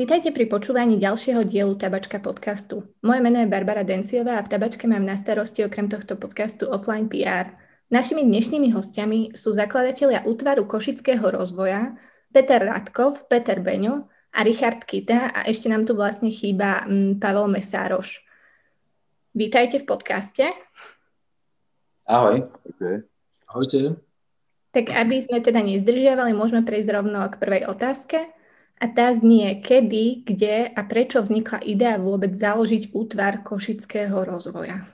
Vítajte pri počúvaní ďalšieho dielu Tabačka podcastu. Moje meno je Barbara Denciová a v Tabačke mám na starosti okrem tohto podcastu offline PR. Našimi dnešnými hostiami sú zakladatelia útvaru Košického rozvoja Peter Radkov, Peter Beňo a Richard Kita a ešte nám tu vlastne chýba mm, Pavel Mesároš. Vítajte v podcaste. Ahoj. Okay. Ahojte. Tak aby sme teda nezdržiavali, môžeme prejsť rovno k prvej otázke. A tá znie, kedy, kde a prečo vznikla idea vôbec založiť útvar košického rozvoja?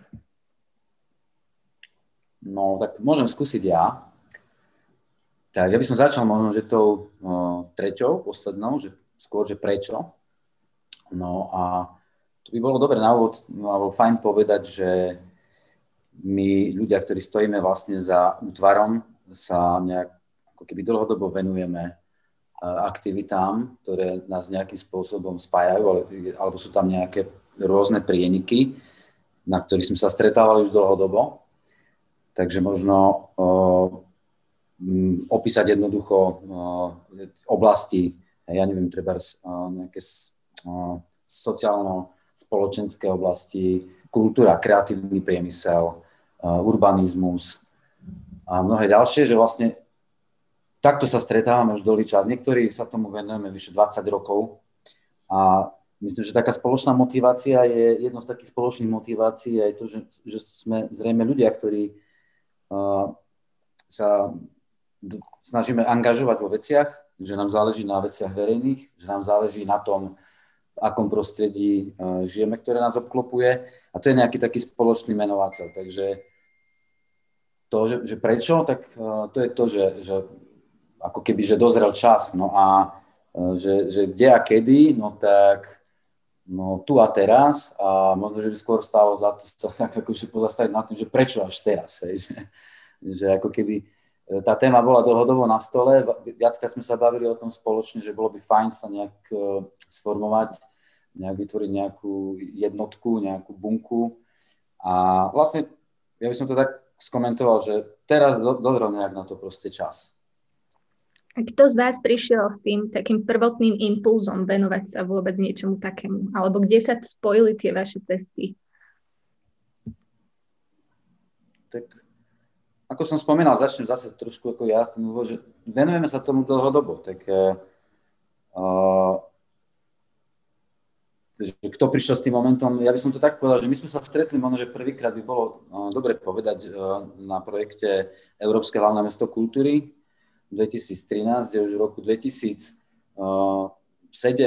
No, tak môžem skúsiť ja. Tak ja by som začal možno, že tou no, treťou, poslednou, že skôr, že prečo. No a to by bolo dobre na úvod, no, alebo fajn povedať, že my ľudia, ktorí stojíme vlastne za útvarom, sa nejak ako keby dlhodobo venujeme aktivitám, ktoré nás nejakým spôsobom spájajú, alebo sú tam nejaké rôzne prieniky, na ktorých sme sa stretávali už dlhodobo. Takže možno opísať jednoducho oblasti, ja neviem, treba nejaké sociálno-spoločenské oblasti, kultúra, kreatívny priemysel, urbanizmus a mnohé ďalšie, že vlastne takto sa stretávame už dlhý čas. Niektorí sa tomu venujeme vyše 20 rokov a myslím, že taká spoločná motivácia je, jedno z takých spoločných motivácií je to, že, že sme zrejme ľudia, ktorí uh, sa snažíme angažovať vo veciach, že nám záleží na veciach verejných, že nám záleží na tom, v akom prostredí uh, žijeme, ktoré nás obklopuje a to je nejaký taký spoločný menovateľ. Takže to, že, že prečo, tak uh, to je to, že, že ako keby, že dozrel čas. No a e, že, že kde a kedy, no tak no tu a teraz a možno, že by skôr stalo za to sa akože pozastaviť na tým, že prečo až teraz, hej, že, že ako keby e, tá téma bola dlhodobo na stole, viackrát sme sa bavili o tom spoločne, že bolo by fajn sa nejak e, sformovať, nejak vytvoriť nejakú jednotku, nejakú bunku a vlastne ja by som to tak skomentoval, že teraz dozrel nejak na to proste čas. Kto z vás prišiel s tým takým prvotným impulzom venovať sa vôbec niečomu takému? Alebo kde sa spojili tie vaše cesty? Tak ako som spomínal, začnem zase trošku ako ja, tomu, že venujeme sa tomu dlhodobo, tak uh, že kto prišiel s tým momentom, ja by som to tak povedal, že my sme sa stretli, možno, že prvýkrát by bolo uh, dobre povedať uh, na projekte Európske hlavné mesto kultúry, 2013, kde už v roku 2007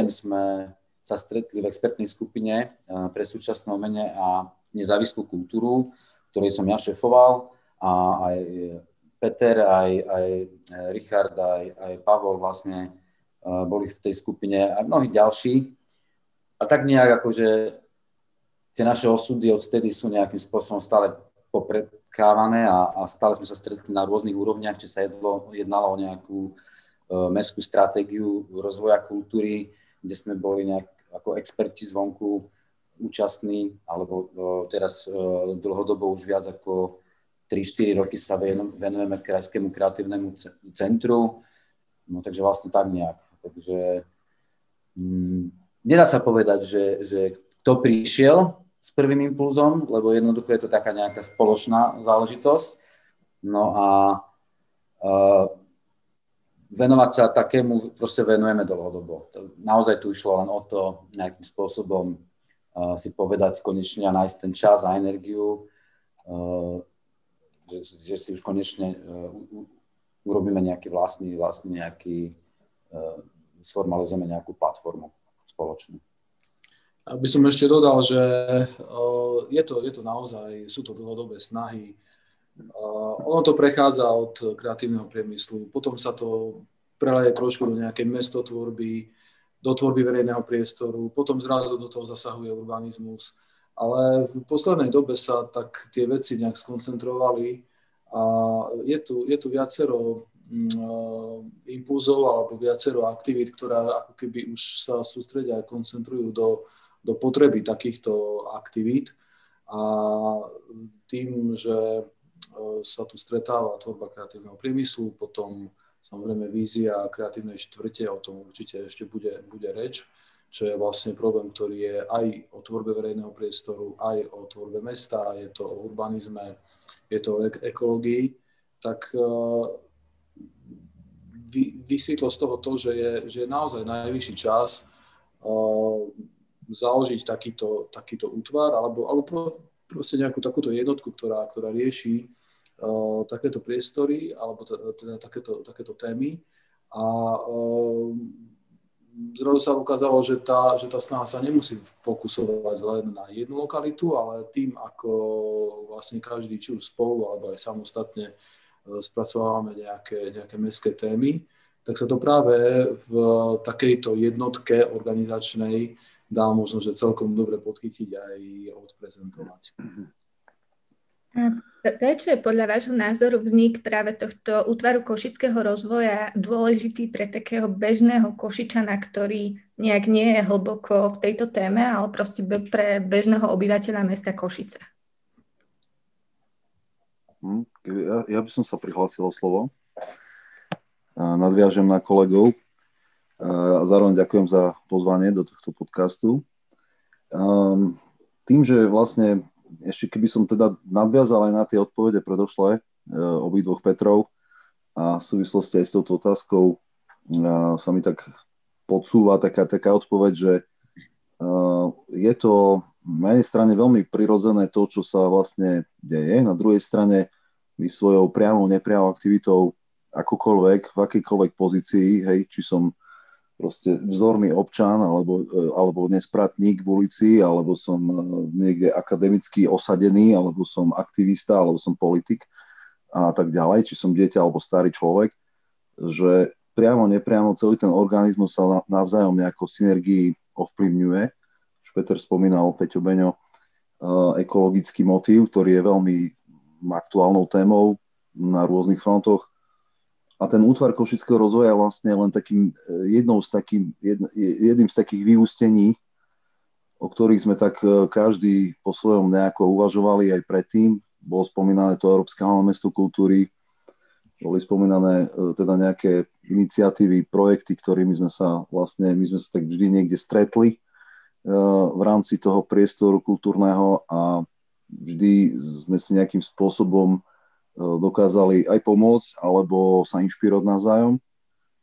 sme sa stretli v expertnej skupine pre súčasné umenie a nezávislú kultúru, ktorej som ja šefoval a aj Peter, aj, aj Richard, aj, aj Pavol vlastne boli v tej skupine a mnohí ďalší. A tak nejak akože tie naše osudy odtedy sú nejakým spôsobom stále popredkávané a, a stále sme sa stretli na rôznych úrovniach, či sa jedlo, jednalo o nejakú e, mestskú stratégiu rozvoja kultúry, kde sme boli nejak ako experti zvonku účastní, alebo e, teraz e, dlhodobo už viac ako 3-4 roky sa venujeme Krajskému kreatívnemu centru, no takže vlastne tak nejak. Takže mm, nedá sa povedať, že, že kto prišiel s prvým impulzom, lebo jednoducho je to taká nejaká spoločná záležitosť. No a uh, venovať sa takému proste venujeme dlhodobo. Naozaj tu išlo len o to nejakým spôsobom uh, si povedať konečne a nájsť ten čas a energiu, uh, že, že si už konečne uh, urobíme nejaký vlastný, vlastný nejaký, uh, sformalizujeme nejakú platformu spoločnú. Aby som ešte dodal, že je to, je to naozaj, sú to dlhodobé snahy. Ono to prechádza od kreatívneho priemyslu, potom sa to preleje trošku do nejakej mestotvorby, do tvorby verejného priestoru, potom zrazu do toho zasahuje urbanizmus. Ale v poslednej dobe sa tak tie veci nejak skoncentrovali a je tu, je tu viacero mm, impulzov alebo viacero aktivít, ktoré ako keby už sa sústredia a koncentrujú do do potreby takýchto aktivít. A tým, že e, sa tu stretáva tvorba kreatívneho priemyslu, potom samozrejme vízia kreatívnej štvrte, o tom určite ešte bude, bude reč, čo je vlastne problém, ktorý je aj o tvorbe verejného priestoru, aj o tvorbe mesta, je to o urbanizme, je to o ekológii, tak vysvetlo z toho to, že je, že je naozaj najvyšší čas založiť takýto, takýto útvar alebo, alebo proste nejakú takúto jednotku, ktorá, ktorá rieši uh, takéto priestory alebo teda takéto, takéto témy. A uh, zrazu sa ukázalo, že tá, že tá snaha sa nemusí fokusovať len na jednu lokalitu, ale tým, ako vlastne každý, či už spolu, alebo aj samostatne spracovávame nejaké, nejaké mestské témy, tak sa to práve v takejto jednotke organizačnej dá možno, že celkom dobre podchytiť aj odprezentovať. Prečo je podľa vášho názoru vznik práve tohto útvaru košického rozvoja dôležitý pre takého bežného košičana, ktorý nejak nie je hlboko v tejto téme, ale proste pre bežného obyvateľa mesta Košice? Hm, ja, ja by som sa prihlásil o slovo. Nadviažem na kolegov a zároveň ďakujem za pozvanie do tohto podcastu. Tým, že vlastne ešte keby som teda nadviazal aj na tie odpovede predošlé e, obidvoch Petrov a v súvislosti aj s touto otázkou sa mi tak podsúva taká, taká odpoveď, že je to na jednej strane veľmi prirodzené to, čo sa vlastne deje, na druhej strane vy svojou priamou, nepriamou aktivitou akokoľvek, v akejkoľvek pozícii, hej, či som proste vzorný občan alebo, e, alebo nespratník v ulici, alebo som e, niekde akademicky osadený, alebo som aktivista, alebo som politik a tak ďalej, či som dieťa alebo starý človek, že priamo, nepriamo celý ten organizmus sa navzájom nejako synergii ovplyvňuje. Už Peter spomínal, Peťo Beňo, e, ekologický motív, ktorý je veľmi aktuálnou témou na rôznych frontoch a ten útvar košického rozvoja vlastne len takým, e, jednou z takým, jed, jedným z takých vyústení, o ktorých sme tak e, každý po svojom nejako uvažovali aj predtým. Bolo spomínané to Európske hlavné mesto kultúry, boli spomínané e, teda nejaké iniciatívy, projekty, ktorými sme sa vlastne, my sme sa tak vždy niekde stretli v rámci toho priestoru kultúrneho a vždy sme si nejakým spôsobom dokázali aj pomôcť alebo sa inšpirovať navzájom.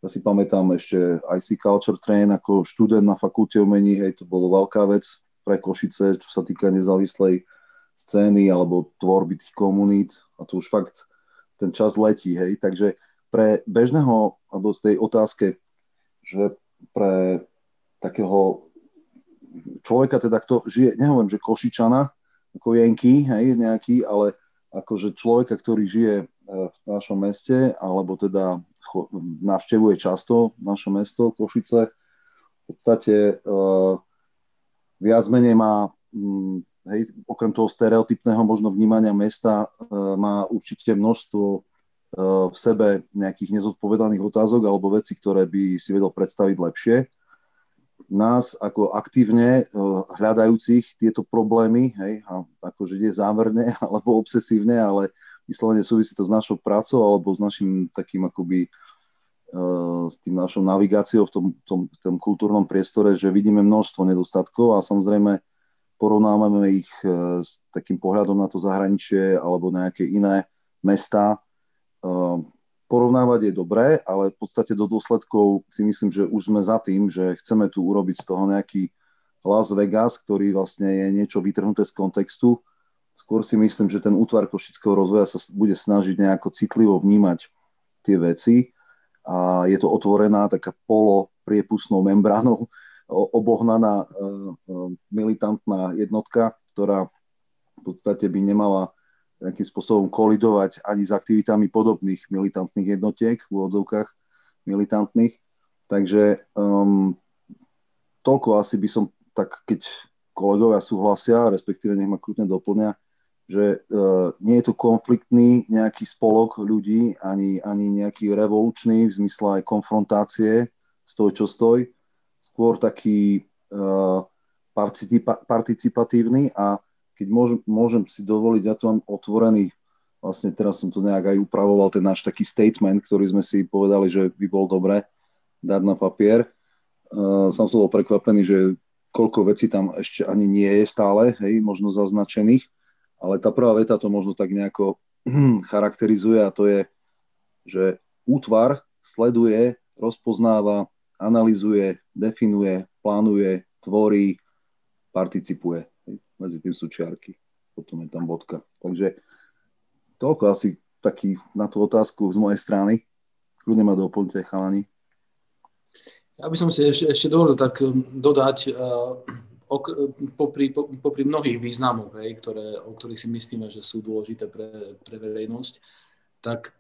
Ja si pamätám ešte IC Culture Train ako študent na fakulte umení, hej, to bolo veľká vec pre Košice, čo sa týka nezávislej scény alebo tvorby tých komunít a to už fakt ten čas letí, hej, takže pre bežného, alebo z tej otázke, že pre takého človeka teda, kto žije, nehovorím, že Košičana, ako Jenky, hej, nejaký, ale akože človeka, ktorý žije e, v našom meste, alebo teda navštevuje často naše mesto Košice, v podstate uh, viac menej má, um, hej, okrem toho stereotypného možno vnímania mesta, uh, má určite množstvo v sebe nejakých nezodpovedaných otázok alebo veci, ktoré by si vedel predstaviť lepšie nás ako aktívne uh, hľadajúcich tieto problémy, hej, a akože nie zámerne alebo obsesívne, ale vyslovene súvisí to s našou prácou alebo s našim takým akoby uh, s tým našou navigáciou v tom, tom, v tom kultúrnom priestore, že vidíme množstvo nedostatkov a samozrejme porovnávame ich uh, s takým pohľadom na to zahraničie alebo nejaké iné mesta, porovnávať je dobré, ale v podstate do dôsledkov si myslím, že už sme za tým, že chceme tu urobiť z toho nejaký Las Vegas, ktorý vlastne je niečo vytrhnuté z kontextu. Skôr si myslím, že ten útvar košického rozvoja sa bude snažiť nejako citlivo vnímať tie veci a je to otvorená taká polo priepustnou membránou obohnaná e, e, militantná jednotka, ktorá v podstate by nemala nejakým spôsobom kolidovať ani s aktivitami podobných militantných jednotiek v úvodzovkách militantných. Takže um, toľko asi by som tak, keď kolegovia súhlasia, respektíve nech ma kľudne doplňa, že uh, nie je to konfliktný nejaký spolok ľudí, ani, ani nejaký revolučný v zmysle aj konfrontácie stoj čo stoj, skôr taký uh, participatívny a keď môžem, môžem si dovoliť, ja tu mám otvorený, vlastne teraz som to nejak aj upravoval, ten náš taký statement, ktorý sme si povedali, že by bol dobre dať na papier. som som bol prekvapený, že koľko vecí tam ešte ani nie je stále, hej, možno zaznačených, ale tá prvá veta to možno tak nejako charakterizuje a to je, že útvar sleduje, rozpoznáva, analizuje, definuje, plánuje, tvorí, participuje. Medzi tým sú čiarky, potom je tam bodka. Takže toľko asi taký na tú otázku z mojej strany. Kľudne ma doplňte, chalani. Ja by som si ešte, ešte dovolil tak um, dodať, uh, ok, popri, popri mnohých významov, hej, ktoré, o ktorých si myslíme, že sú dôležité pre, pre verejnosť, tak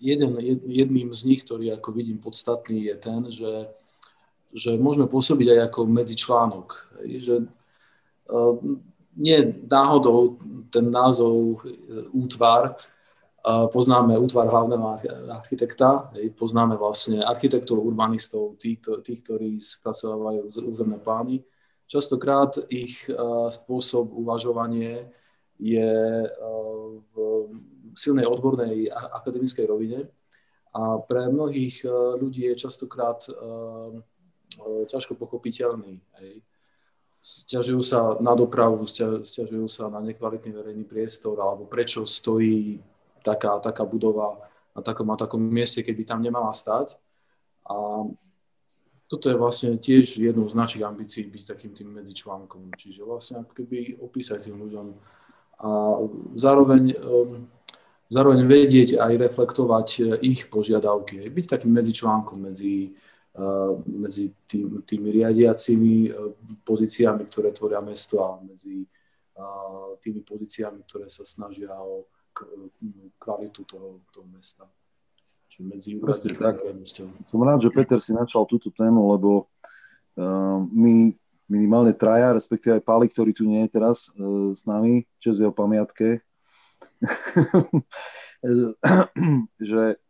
jeden, jedným z nich, ktorý ako vidím podstatný, je ten, že, že môžeme pôsobiť aj ako medzičlánok. Hej, že nie náhodou ten názov uh, útvar poznáme útvar hlavného architekta, poznáme vlastne architektov, urbanistov, tých, tých ktorí spracovávajú územné plány. Častokrát ich spôsob uvažovanie je v silnej odbornej akademickej rovine a pre mnohých ľudí je častokrát ťažko pochopiteľný. Sťažujú sa na dopravu, sťažujú sa na nekvalitný verejný priestor alebo prečo stojí taká, taká budova na takom a takom mieste, keď by tam nemala stať. A toto je vlastne tiež jednou z našich ambícií byť takým tým medzičlánkom. Čiže vlastne ako keby opísať tým ľuďom a zároveň, um, zároveň vedieť aj reflektovať ich požiadavky. Byť takým medzičlánkom medzi, medzi tým, tými riadiacimi uh, pozíciami, ktoré tvoria mesto a medzi tými pozíciami, ktoré sa snažia o kvalitu toho, toho mesta. Čiže medzi Presne tak. Som rád, že Peter si načal túto tému, lebo uh, my minimálne traja, respektíve aj Pali, ktorý tu nie je teraz uh, s nami, čas jeho pamiatke, že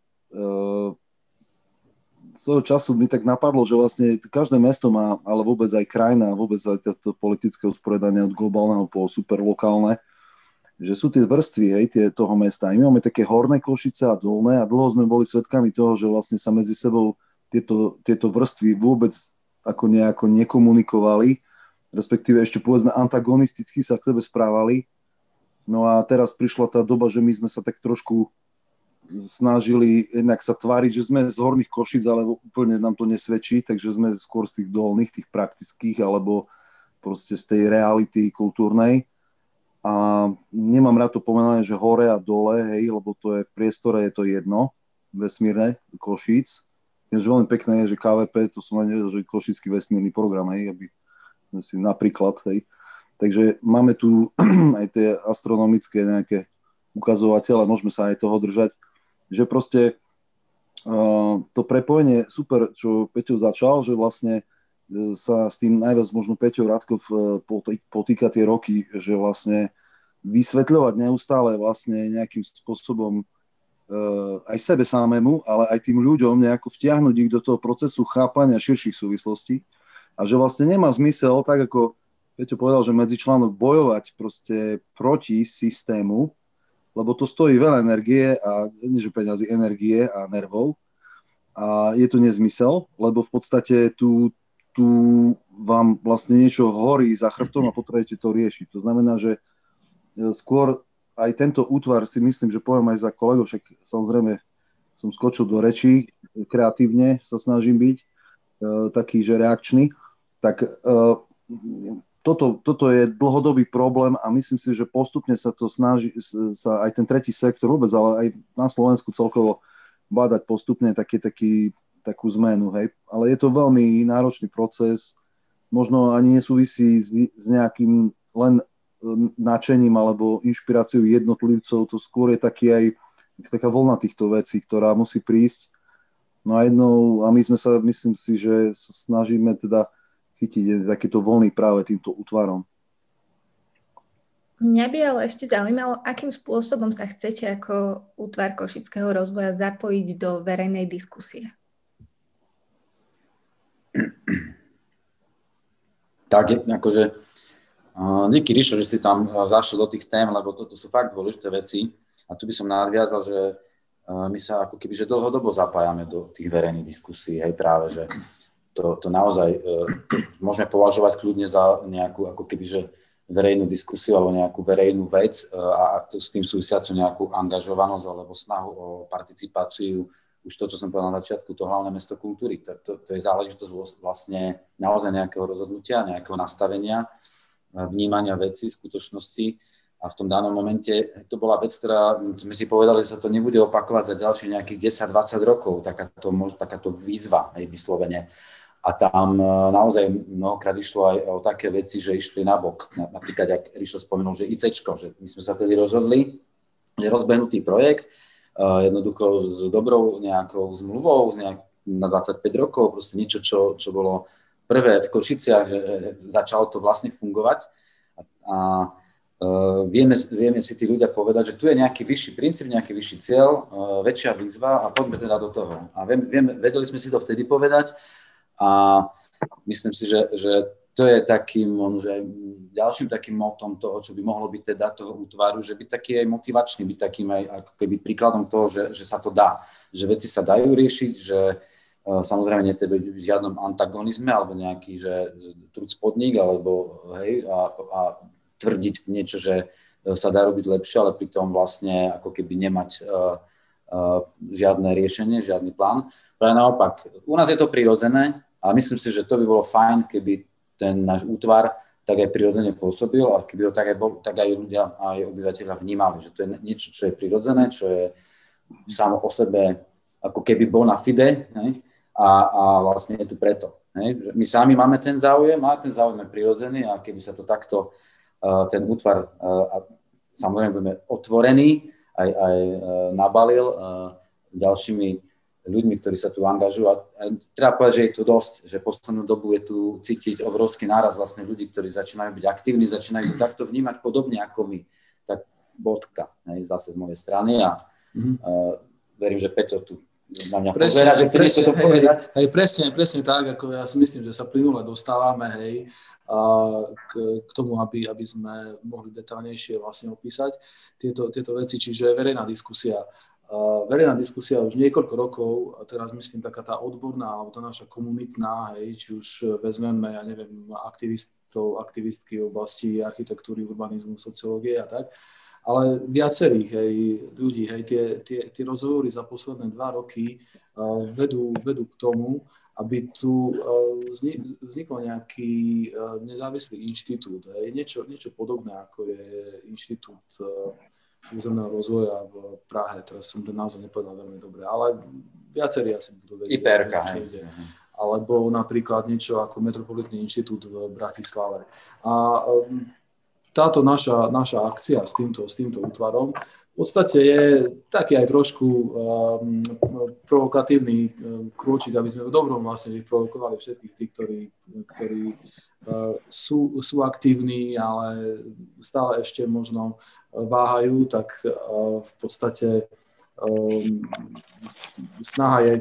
svojho času mi tak napadlo, že vlastne každé mesto má, ale vôbec aj krajina, vôbec aj to politické usporiadanie od globálneho po super lokálne, že sú tie vrstvy hej, tie, toho mesta. I my máme také horné Košice a dolné a dlho sme boli svedkami toho, že vlastne sa medzi sebou tieto, tieto vrstvy vôbec ako nejako nekomunikovali, respektíve ešte povedzme antagonisticky sa k tebe správali. No a teraz prišla tá doba, že my sme sa tak trošku snažili jednak sa tváriť, že sme z horných Košic, ale úplne nám to nesvedčí, takže sme skôr z tých dolných, tých praktických, alebo proste z tej reality kultúrnej a nemám rád to pomenovanie, že hore a dole, hej, lebo to je v priestore, je to jedno, vesmírne, Košíc. Je veľmi pekné je, že KVP, to som aj nevedel, že Košický vesmírny program, hej, aby si napríklad, hej. Takže máme tu aj tie astronomické nejaké ukazovatele, môžeme sa aj toho držať, že proste uh, to prepojenie, super, čo Peťo začal, že vlastne sa s tým najviac možno Peťo Radkov eh, potýka tie roky, že vlastne vysvetľovať neustále vlastne nejakým spôsobom eh, aj sebe samému, ale aj tým ľuďom nejako vtiahnuť ich do toho procesu chápania širších súvislostí. A že vlastne nemá zmysel, tak ako Peťo povedal, že medzi článok bojovať proste proti systému, lebo to stojí veľa energie a nie peňazí, energie a nervov a je to nezmysel, lebo v podstate tu tu vám vlastne niečo horí za chrbtom a potrebujete to riešiť. To znamená, že e, skôr aj tento útvar si myslím, že poviem aj za kolegov, však samozrejme som skočil do rečí, kreatívne sa snažím byť, e, taký, že reakčný, tak e, toto, toto je dlhodobý problém a myslím si, že postupne sa to snaží, sa aj ten tretí sektor vôbec, ale aj na Slovensku celkovo bádať postupne taký, taký takú zmenu, hej. Ale je to veľmi náročný proces, možno ani nesúvisí s, s nejakým len e, nadšením alebo inšpiráciou jednotlivcov, to skôr je taký aj taká voľna týchto vecí, ktorá musí prísť. No a jednou, a my sme sa, myslím si, že sa snažíme teda chytiť takéto voľný práve týmto útvarom. Mňa by ale ešte zaujímalo, akým spôsobom sa chcete ako útvar košického rozvoja zapojiť do verejnej diskusie. Tak, akože díky Ríšo, že si tam zašiel do tých tém, lebo toto sú fakt dôležité veci. A tu by som nadviazal, že my sa ako keby že dlhodobo zapájame do tých verejných diskusí, hej práve, že to, to naozaj uh, môžeme považovať kľudne za nejakú ako keby, verejnú diskusiu alebo nejakú verejnú vec uh, a s tým súvisiacu nejakú angažovanosť alebo snahu o participáciu už to, čo som povedal na začiatku, to hlavné mesto kultúry. To, to, to je záležitosť vlastne naozaj nejakého rozhodnutia, nejakého nastavenia, vnímania veci, skutočnosti a v tom danom momente to bola vec, ktorá sme si povedali, že sa to nebude opakovať za ďalších nejakých 10-20 rokov, takáto, takáto výzva aj vyslovene. A tam e, naozaj mnohokrát išlo aj o také veci, že išli na bok. Napríklad, ak Rišo spomenul, že ICčko, že my sme sa tedy rozhodli, že rozbehnutý projekt, e, jednoducho s dobrou nejakou zmluvou nejak, na 25 rokov, proste niečo, čo, čo bolo prvé v Košiciach, že začalo to vlastne fungovať. A Uh, vieme, vieme si tí ľudia povedať, že tu je nejaký vyšší princíp, nejaký vyšší cieľ, uh, väčšia výzva a poďme teda do toho. A viem, viem, vedeli sme si to vtedy povedať a myslím si, že, že to je takým, že ďalším takým motom toho, čo by mohlo byť teda toho útvaru, že byť taký aj motivačný, byť takým aj ako keby príkladom toho, že, že sa to dá, že veci sa dajú riešiť, že uh, samozrejme nie v žiadnom antagonizme alebo nejaký, že truc podnik alebo hej, a, a tvrdiť niečo, že e, sa dá robiť lepšie, ale pritom vlastne ako keby nemať uh, uh, žiadne riešenie, žiadny plán. Práve naopak, u nás je to prirodzené a myslím si, že to by bolo fajn, keby ten náš útvar tak aj prirodzene pôsobil a keby ho tak aj, bol, tak aj ľudia, aj obyvateľia vnímali, že to je niečo, čo je prirodzené, čo je samo o sebe ako keby bol na fide ne? A, a vlastne je tu preto. Ne? My sami máme ten záujem a ten záujem je prirodzený a keby sa to takto ten útvar a samozrejme budeme otvorení, aj, aj e, nabalil e, ďalšími ľuďmi, ktorí sa tu angažujú. A treba povedať, že je tu dosť, že poslednú dobu je tu cítiť obrovský náraz vlastne ľudí, ktorí začínajú byť aktívni, začínajú takto vnímať podobne ako my. Tak bodka, hej, zase z mojej strany a mm-hmm. uh, verím, že Peťo tu na mňa presne, pozera, že chce niečo to povedať. Hej, hej, presne, presne tak, ako ja si myslím, že sa plynule dostávame, hej, k, k tomu, aby, aby sme mohli detálnejšie vlastne opísať tieto, tieto veci, čiže verejná diskusia. Verejná diskusia už niekoľko rokov, a teraz myslím taká tá odborná, alebo tá naša komunitná, hej, či už vezmeme, ja neviem, aktivistov, aktivistky v oblasti architektúry, urbanizmu, sociológie a tak, ale viacerých hej, ľudí, hej, tie, tie, tie rozhovory za posledné dva roky uh, vedú, vedú k tomu, aby tu vznikol nejaký nezávislý inštitút, niečo, niečo podobné ako je inštitút eh, územného rozvoja v Prahe. Teraz som ten názov nepovedal veľmi dobre, ale viacerí asi budú vedieť. IPRK, čo ide. Alebo napríklad niečo ako Metropolitný inštitút v Bratislave. A táto naša, naša akcia s týmto, s týmto útvarom v podstate je taký aj trošku um, provokatívny um, krôčik, aby sme v dobrom vlastne vyprovokovali všetkých tých, ktorí, ktorí uh, sú, sú aktívni, ale stále ešte možno váhajú, tak uh, v podstate um, snaha je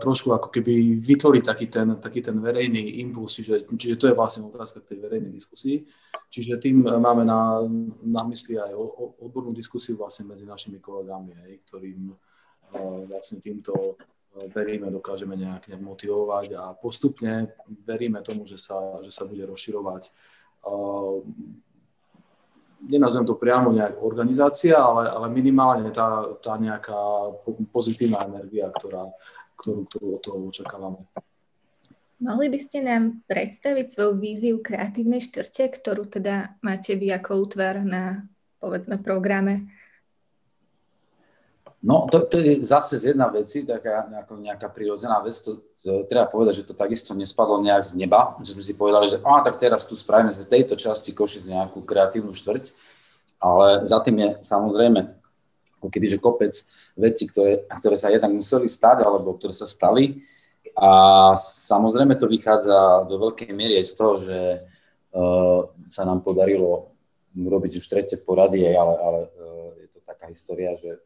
trošku ako keby vytvoriť taký ten, taký ten verejný impuls, čiže, čiže to je vlastne otázka k tej verejnej diskusii. Čiže tým máme na, na mysli aj odbornú diskusiu vlastne medzi našimi kolegami, hej, ktorým vlastne týmto veríme, dokážeme nejak, nejak motivovať a postupne veríme tomu, že sa, že sa bude rozširovať nenazvem to priamo nejak organizácia, ale, ale minimálne tá, tá nejaká pozitívna energia, ktorá, ktorú, ktorú od toho očakávame. Mohli by ste nám predstaviť svoju víziu kreatívnej štvrte, ktorú teda máte vy ako útvar na, povedzme, programe? No, to, to je zase z jedna veci, taká nejaká, nejaká prirodzená vec. To, treba povedať, že to takisto nespadlo nejak z neba, že sme si povedali, že á, tak teraz tu spravíme z tejto časti Košic nejakú kreatívnu štvrť, ale za tým je samozrejme ako keby, že kopec veci, ktoré, ktoré sa jednak museli stať, alebo ktoré sa stali. A samozrejme to vychádza do veľkej miery aj z toho, že uh, sa nám podarilo robiť už tretie porady, ale, ale uh, je to taká história, že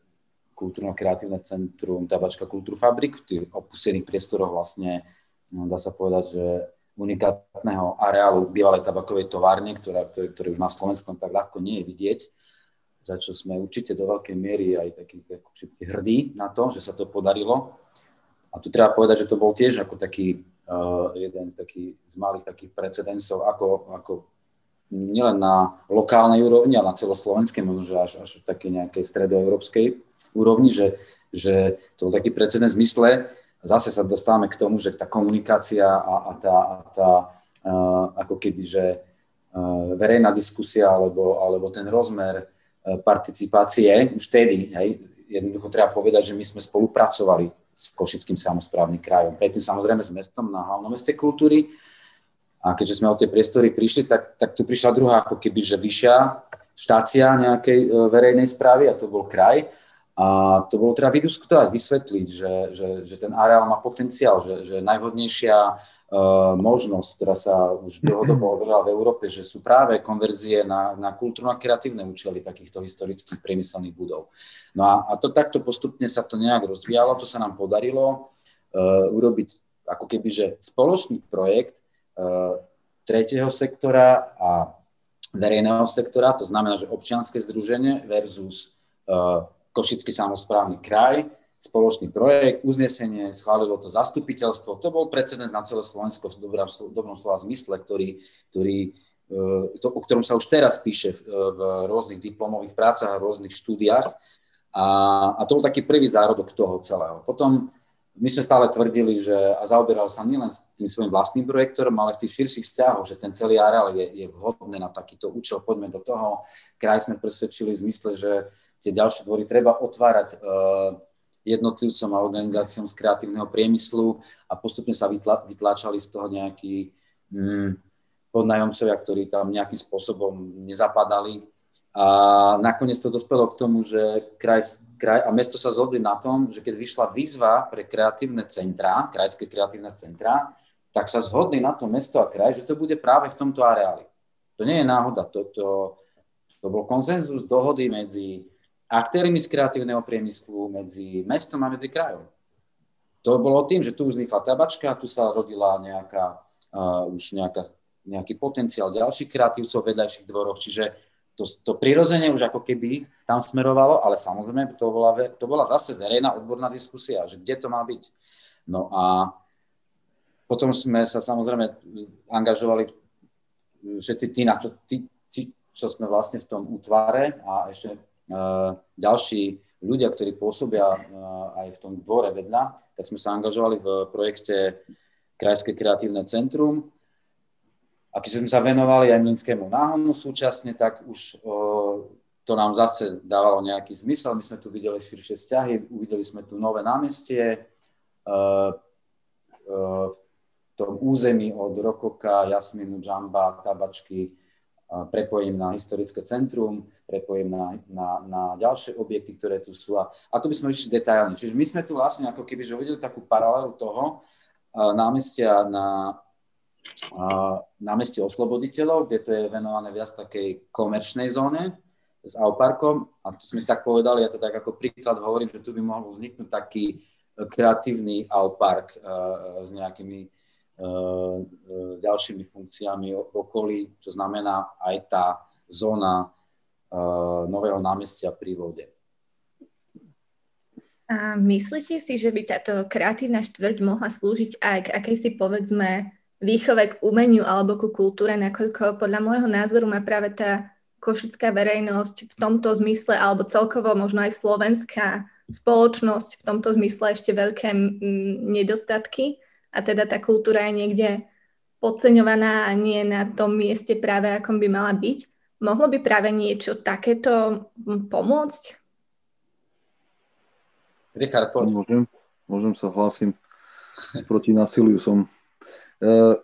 kultúrno-kreatívne centrum Tabačka Kultúrfabrik v tých opustených priestoroch vlastne, no, dá sa povedať, že unikátneho areálu bývalej tabakovej továrne, ktorá, ktorý, ktorý už na Slovensku tak ľahko nie je vidieť za čo sme určite do veľkej miery aj takí hrdí na to, že sa to podarilo. a tu treba povedať, že to bol tiež ako taký uh, jeden taký z malých takých precedensov, ako, ako nielen na lokálnej úrovni, ale na celoslovenskej, možno až, až také nejakej stredoeurópskej úrovni, že, že to bol taký precedens v zmysle, zase sa dostávame k tomu, že tá komunikácia a, a tá, a tá uh, ako keby, že uh, verejná diskusia alebo, alebo ten rozmer participácie už vtedy, hej, jednoducho treba povedať, že my sme spolupracovali s Košickým samozprávnym krajom. Predtým samozrejme s mestom na hlavnom meste kultúry, a keďže sme o tie priestory prišli, tak, tak tu prišla druhá ako keby, že vyššia štácia nejakej e, verejnej správy a to bol kraj. A to bolo treba vydiskutovať, vysvetliť, že, že, že ten areál má potenciál, že, že najvhodnejšia uh, možnosť, ktorá sa už dlhodobo overila v Európe, že sú práve konverzie na, na kultúrno a kreatívne účely takýchto historických priemyselných budov. No a, a to takto postupne sa to nejak rozvíjalo, to sa nám podarilo uh, urobiť ako keby, že spoločný projekt, tretieho sektora a verejného sektora, to znamená, že občianske združenie versus uh, Košický samozprávny kraj, spoločný projekt, uznesenie, schválilo to zastupiteľstvo. To bol precedens na celé Slovensko v dobrom, dobrom slova zmysle, ktorý, ktorý, uh, to, o ktorom sa už teraz píše v, v rôznych diplomových prácach a rôznych štúdiách. A, a to bol taký prvý zárodok toho celého. Potom my sme stále tvrdili, že a zaoberal sa nielen s tým svojim vlastným projektorom, ale v tých širších vzťahoch, že ten celý areál je, je vhodné na takýto účel, poďme do toho. Kraj sme presvedčili v zmysle, že tie ďalšie dvory treba otvárať uh, jednotlivcom a organizáciám z kreatívneho priemyslu a postupne sa vytla, vytláčali z toho nejakí mm, podnajomcovia, ktorí tam nejakým spôsobom nezapadali a nakoniec to dospelo k tomu, že kraj, kraj a mesto sa zhodli na tom, že keď vyšla výzva pre kreatívne centrá, krajské kreatívne centrá, tak sa zhodli na to mesto a kraj, že to bude práve v tomto areáli. To nie je náhoda, to, to, to bol konsenzus dohody medzi aktérmi z kreatívneho priemyslu, medzi mestom a medzi krajom. To bolo tým, že tu už vznikla tabačka, tu sa rodila nejaká, uh, už nejaká, nejaký potenciál ďalších kreatívcov v vedľajších dvoroch, čiže to, to prirodzene už ako keby tam smerovalo, ale samozrejme to bola, to bola zase verejná odborná diskusia, že kde to má byť. No a potom sme sa samozrejme angažovali všetci tí, na čo, tí, tí, čo sme vlastne v tom útvare a ešte ďalší ľudia, ktorí pôsobia uh, aj v tom dvore vedľa, tak sme sa angažovali v projekte Krajské kreatívne centrum, a keď sme sa venovali aj Mlinskému náhonu súčasne, tak už o, to nám zase dávalo nejaký zmysel. My sme tu videli širšie vzťahy, uvideli sme tu nové námestie, v tom území od Rokoka, Jasminu, Džamba, Tabačky, prepojím na historické centrum, prepojím na, na, na ďalšie objekty, ktoré tu sú. A, a tu by sme išli detailne. Čiže my sme tu vlastne ako keby že uvideli takú paralelu toho námestia na námestie osloboditeľov, kde to je venované viac takej komerčnej zóne s Auparkom a tu sme si tak povedali, ja to tak ako príklad hovorím, že tu by mohol vzniknúť taký kreatívny Aupark s nejakými ďalšími funkciami okolí, čo znamená aj tá zóna uh, nového námestia pri vode. A myslíte si, že by táto kreatívna štvrť mohla slúžiť aj k akejsi, povedzme, výchove k umeniu alebo ku kultúre, nakoľko podľa môjho názoru má práve tá košická verejnosť v tomto zmysle, alebo celkovo možno aj slovenská spoločnosť v tomto zmysle ešte veľké nedostatky a teda tá kultúra je niekde podceňovaná a nie na tom mieste práve, akom by mala byť. Mohlo by práve niečo takéto pomôcť? Richard, poď. Môžem, môžem sa hlásim. Proti násiliu som Uh,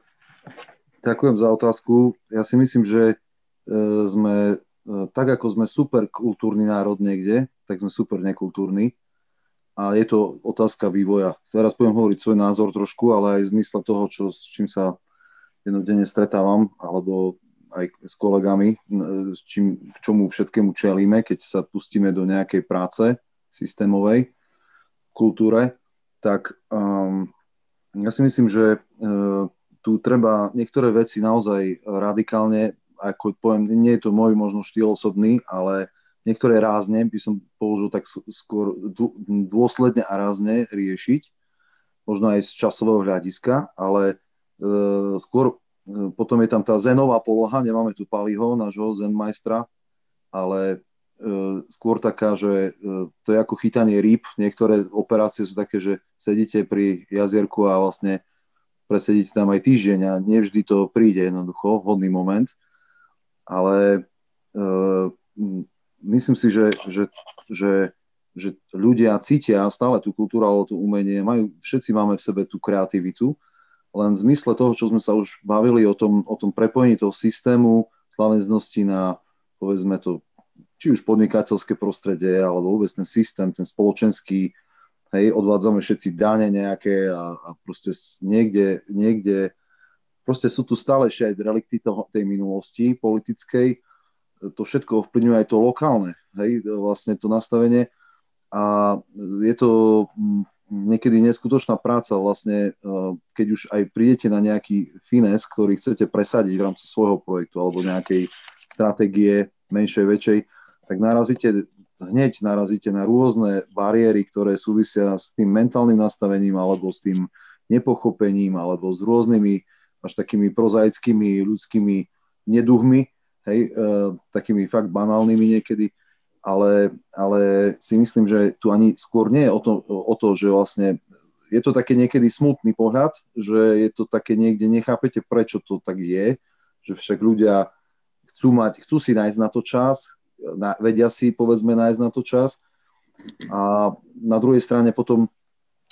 ďakujem za otázku. Ja si myslím, že uh, sme, uh, tak ako sme super kultúrny národ niekde, tak sme super nekultúrny. A je to otázka vývoja. Teraz budem hovoriť svoj názor trošku, ale aj v zmysle toho, čo, s čím sa jednodenne stretávam, alebo aj s kolegami, s čím, k čomu všetkému čelíme, keď sa pustíme do nejakej práce systémovej kultúre, tak um, ja si myslím, že e, tu treba niektoré veci naozaj radikálne, ako poviem, nie je to môj možno štýl osobný, ale niektoré rázne by som použil tak skôr dôsledne a rázne riešiť. možno aj z časového hľadiska, ale e, skôr e, potom je tam tá zenová poloha, nemáme tu Paliho, nášho zenmajstra, ale e, skôr taká, že e, to je ako chytanie rýb. Niektoré operácie sú také, že sedíte pri jazierku a vlastne presedíte tam aj týždeň a nevždy to príde jednoducho, vhodný moment. Ale e, myslím si, že, že, že že ľudia cítia stále tú kultúru alebo tú umenie, majú, všetci máme v sebe tú kreativitu, len v zmysle toho, čo sme sa už bavili o tom, o tom prepojení toho systému slaveznosti na, povedzme to, či už podnikateľské prostredie, alebo vôbec ten systém, ten spoločenský, hej, odvádzame všetci dáne nejaké a, a proste niekde, niekde, proste sú tu stále ešte aj relikty toho, tej minulosti politickej, to všetko ovplyvňuje aj to lokálne, hej, vlastne to nastavenie. A je to mm, niekedy neskutočná práca vlastne, e, keď už aj prídete na nejaký fines, ktorý chcete presadiť v rámci svojho projektu alebo nejakej stratégie menšej, väčšej, tak narazíte, hneď narazíte na rôzne bariéry, ktoré súvisia s tým mentálnym nastavením alebo s tým nepochopením alebo s rôznymi až takými prozaickými ľudskými neduhmi, hej, e, takými fakt banálnymi niekedy, ale, ale si myslím, že tu ani skôr nie je o to, o to, že vlastne je to také niekedy smutný pohľad, že je to také niekde, nechápete, prečo to tak je, že však ľudia chcú mať, chcú si nájsť na to čas, na, vedia si, povedzme, nájsť na to čas. A na druhej strane potom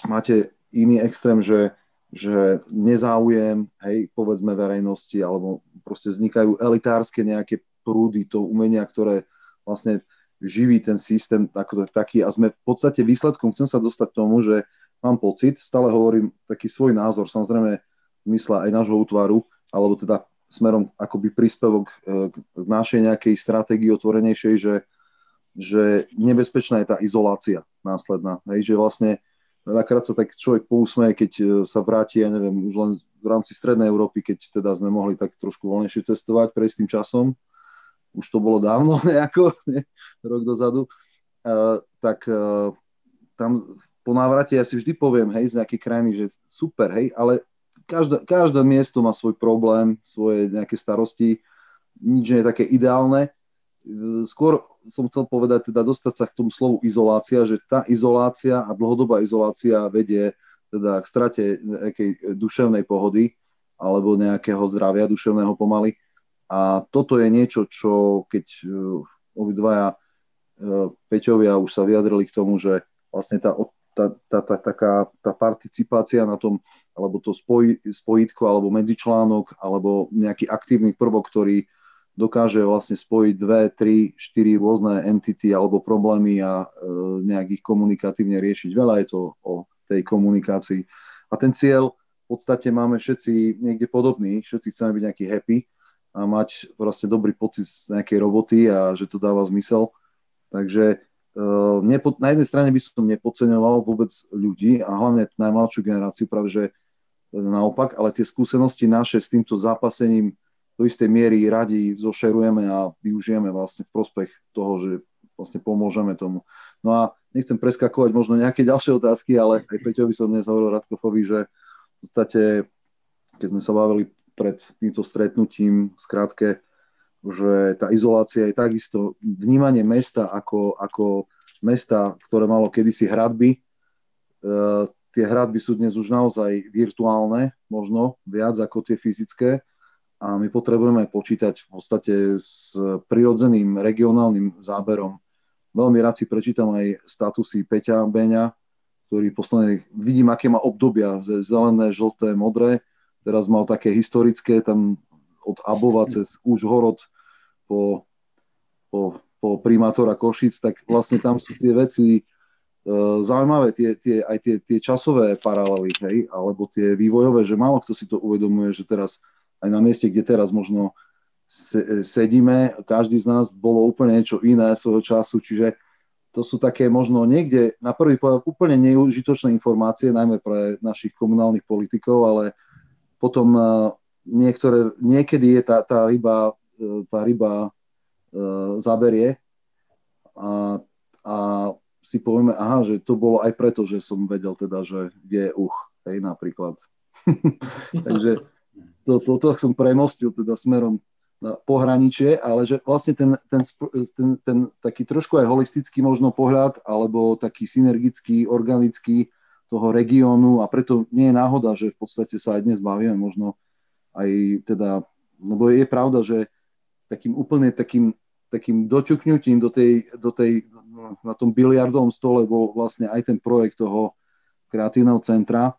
máte iný extrém, že, že nezáujem, hej, povedzme verejnosti, alebo proste vznikajú elitárske nejaké prúdy, to umenia, ktoré vlastne živí ten systém ako taký a sme v podstate výsledkom, chcem sa dostať k tomu, že mám pocit, stále hovorím taký svoj názor, samozrejme mysla aj nášho útvaru, alebo teda smerom akoby príspevok e, k našej nejakej stratégii otvorenejšej, že, že nebezpečná je tá izolácia následná. Hej, že vlastne veľakrát sa tak človek pousmeje, keď e, sa vráti, ja neviem, už len v rámci Strednej Európy, keď teda sme mohli tak trošku voľnejšie cestovať pre tým časom, už to bolo dávno nejako, ne, rok dozadu, uh, tak uh, tam po návrate ja si vždy poviem, hej, z nejakej krajiny, že super, hej, ale každé, každé miesto má svoj problém, svoje nejaké starosti, nič nie je také ideálne. Skôr som chcel povedať, teda dostať sa k tomu slovu izolácia, že tá izolácia a dlhodobá izolácia vedie teda k strate nejakej duševnej pohody alebo nejakého zdravia duševného pomaly. A toto je niečo, čo keď uh, obidvaja uh, Peťovia už sa vyjadrili k tomu, že vlastne tá, tá, tá, tá, taká, tá participácia na tom, alebo to spoj, spojitko, alebo medzičlánok, alebo nejaký aktívny prvok, ktorý dokáže vlastne spojiť dve, tri, štyri rôzne entity alebo problémy a e, nejak ich komunikatívne riešiť. Veľa je to o tej komunikácii. A ten cieľ v podstate máme všetci niekde podobný, všetci chceme byť nejaký happy, a mať vlastne dobrý pocit z nejakej roboty a že to dáva zmysel. Takže uh, nepo, na jednej strane by som nepodceňoval vôbec ľudí a hlavne najmladšiu generáciu, práve že naopak, ale tie skúsenosti naše s týmto zápasením do istej miery radi zošerujeme a využijeme vlastne v prospech toho, že vlastne pomôžeme tomu. No a nechcem preskakovať možno nejaké ďalšie otázky, ale aj Peťovi som dnes hovoril Radkofovi, že v podstate, keď sme sa bavili pred týmto stretnutím, skrátke, že tá izolácia je takisto vnímanie mesta ako, ako mesta, ktoré malo kedysi hradby. E, tie hradby sú dnes už naozaj virtuálne, možno viac ako tie fyzické a my potrebujeme počítať v podstate s prirodzeným regionálnym záberom. Veľmi rád si prečítam aj statusy Peťa Beňa, ktorý posledne vidím, aké má obdobia, zelené, žlté, modré. Teraz mal také historické, tam od Abova cez Užhorod po, po, po primátora Košic, tak vlastne tam sú tie veci e, zaujímavé, tie, tie, aj tie, tie časové paralely, hej, alebo tie vývojové, že málo kto si to uvedomuje, že teraz aj na mieste, kde teraz možno se, sedíme, každý z nás bolo úplne niečo iné svojho času, čiže to sú také možno niekde na prvý pohľad úplne neužitočné informácie, najmä pre našich komunálnych politikov, ale potom e, niektoré, niekedy je tá, tá ryba, e, tá ryba uh, zaberie a, a si povieme, aha, že to bolo aj preto, že som vedel teda, že je uch. hej, napríklad. Takže to, to, to som premostil teda smerom na pohraničie, ale že vlastne ten, ten, ten, ten taký trošku aj holistický možno pohľad, alebo taký synergický, organický toho regiónu a preto nie je náhoda, že v podstate sa aj dnes bavíme možno aj teda, lebo je pravda, že takým úplne takým, takým doťuknutím do tej, do tej, na tom biliardovom stole bol vlastne aj ten projekt toho kreatívneho centra,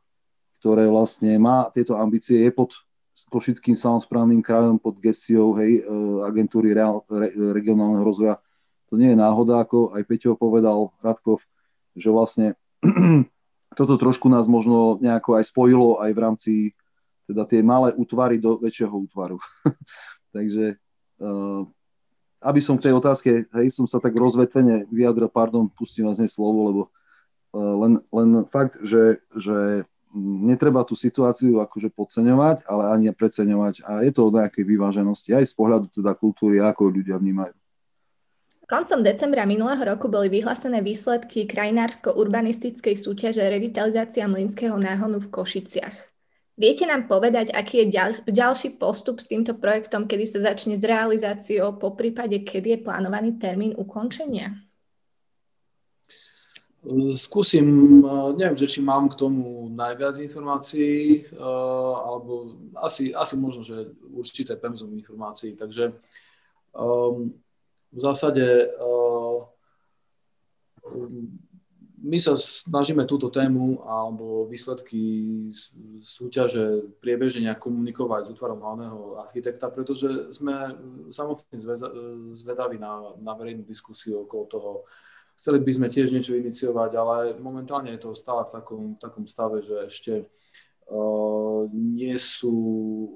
ktoré vlastne má tieto ambície, je pod s Košickým samozprávnym krajom pod gestiou hej, e, agentúry reál, re, regionálneho rozvoja. To nie je náhoda, ako aj Peťo povedal, Radkov, že vlastne toto trošku nás možno nejako aj spojilo aj v rámci teda tie malé útvary do väčšieho útvaru. Takže uh, aby som k tej otázke, hej, som sa tak rozvetvene vyjadril, pardon, pustím vás slovo, lebo uh, len, len fakt, že, že netreba tú situáciu akože podceňovať, ale ani preceňovať a je to o nejakej vyváženosti aj z pohľadu teda kultúry, ako ľudia vnímajú. Koncom decembra minulého roku boli vyhlásené výsledky krajinársko-urbanistickej súťaže revitalizácia Mlinského náhonu v Košiciach. Viete nám povedať, aký je ďal, ďalší postup s týmto projektom, kedy sa začne s realizáciou, po prípade, kedy je plánovaný termín ukončenia? Skúsim, neviem, že či mám k tomu najviac informácií, eh, alebo asi, asi možno, že určité pemzum informácií. Takže um, v zásade um, my sa snažíme túto tému alebo výsledky súťaže priebežne nejak komunikovať s útvarom hlavného architekta, pretože sme samotní zvedaví na, na verejnú diskusiu okolo toho, Chceli by sme tiež niečo iniciovať, ale momentálne je to stále v takom, takom stave, že ešte uh, nie sú,